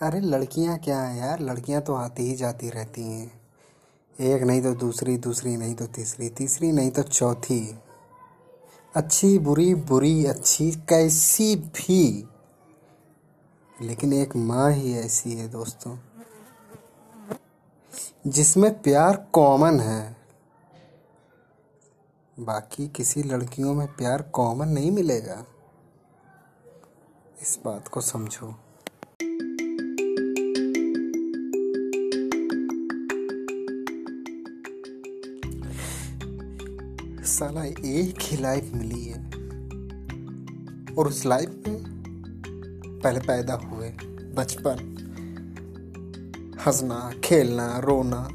अरे लड़कियाँ क्या है यार? लड़कियाँ तो आती ही जाती रहती हैं। एक नहीं तो दूसरी दूसरी नहीं तो तीसरी तीसरी नहीं तो चौथी। अच्छी, बुरी बुरी, अच्छी, कैसी भी। लेकिन एक माँ ही ऐसी है दोस्तों, जिसमें प्यार कॉमन है। बाकी किसी लड़कियों में प्यार कॉमन नहीं मिलेगा। इस बात को समझो। साला एक ही लाइफ मिली है। और उस लाइफ में पहले पैदा हुए, बचपन। हंसना, खेलना, रोना,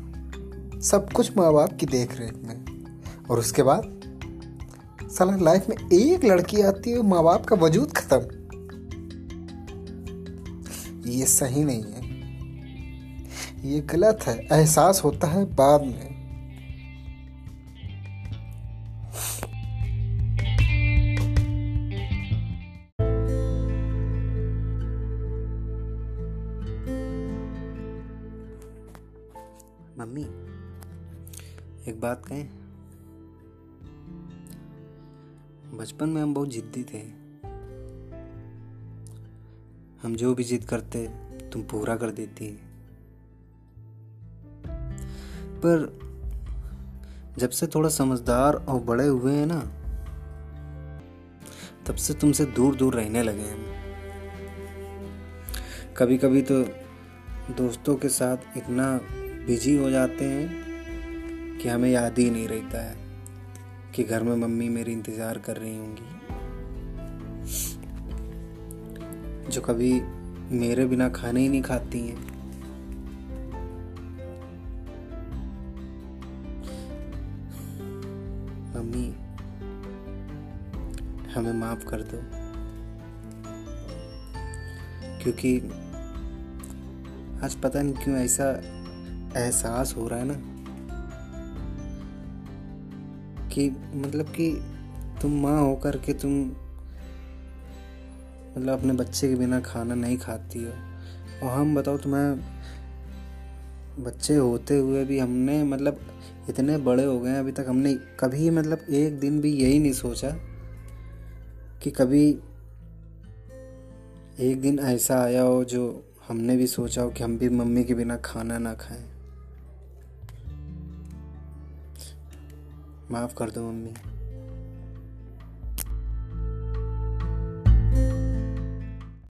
सब कुछ माँ बाप की देख रेख में। और उसके बाद साला लाइफ में एक लड़की आती है माँ बाप का वजूद खत्म। ये सही नहीं है। ये गलत है। एहसास होता है बाद में। मम्मी, एक बात कहें? बचपन में हम बहुत जिद्दी थे। हम जो भी जिद करते, तुम पूरा कर देती। पर जब से थोड़ा समझदार और बड़े हुए हैं ना, तब से तुमसे दूर दूर रहने लगे हम। कभी कभी तो दोस्तों के साथ इतना बिज़ी हो जाते हैं कि हमें याद ही नहीं रहता है कि घर में मम्मी मेरी इंतज़ार कर रही होंगी। जो कभी मेरे बिना खाने ही नहीं खाती हैं। मम्मी, हमें माफ़ कर दो। क्योंकि आज पता नहीं क्यों ऐसा एहसास हो रहा है ना कि मतलब कि तुम माँ होकर के तुम मतलब अपने बच्चे के बिना खाना नहीं खाती हो। और हम बताओ तुम्हें, बच्चे होते हुए भी हमने मतलब इतने बड़े हो गए हैं, अभी तक हमने कभी मतलब एक दिन भी यही नहीं सोचा कि कभी एक दिन ऐसा आया हो जो हमने भी सोचा हो कि हम भी मम्मी के बिना खाना ना खाएँ। माफ़ कर दो मम्मी।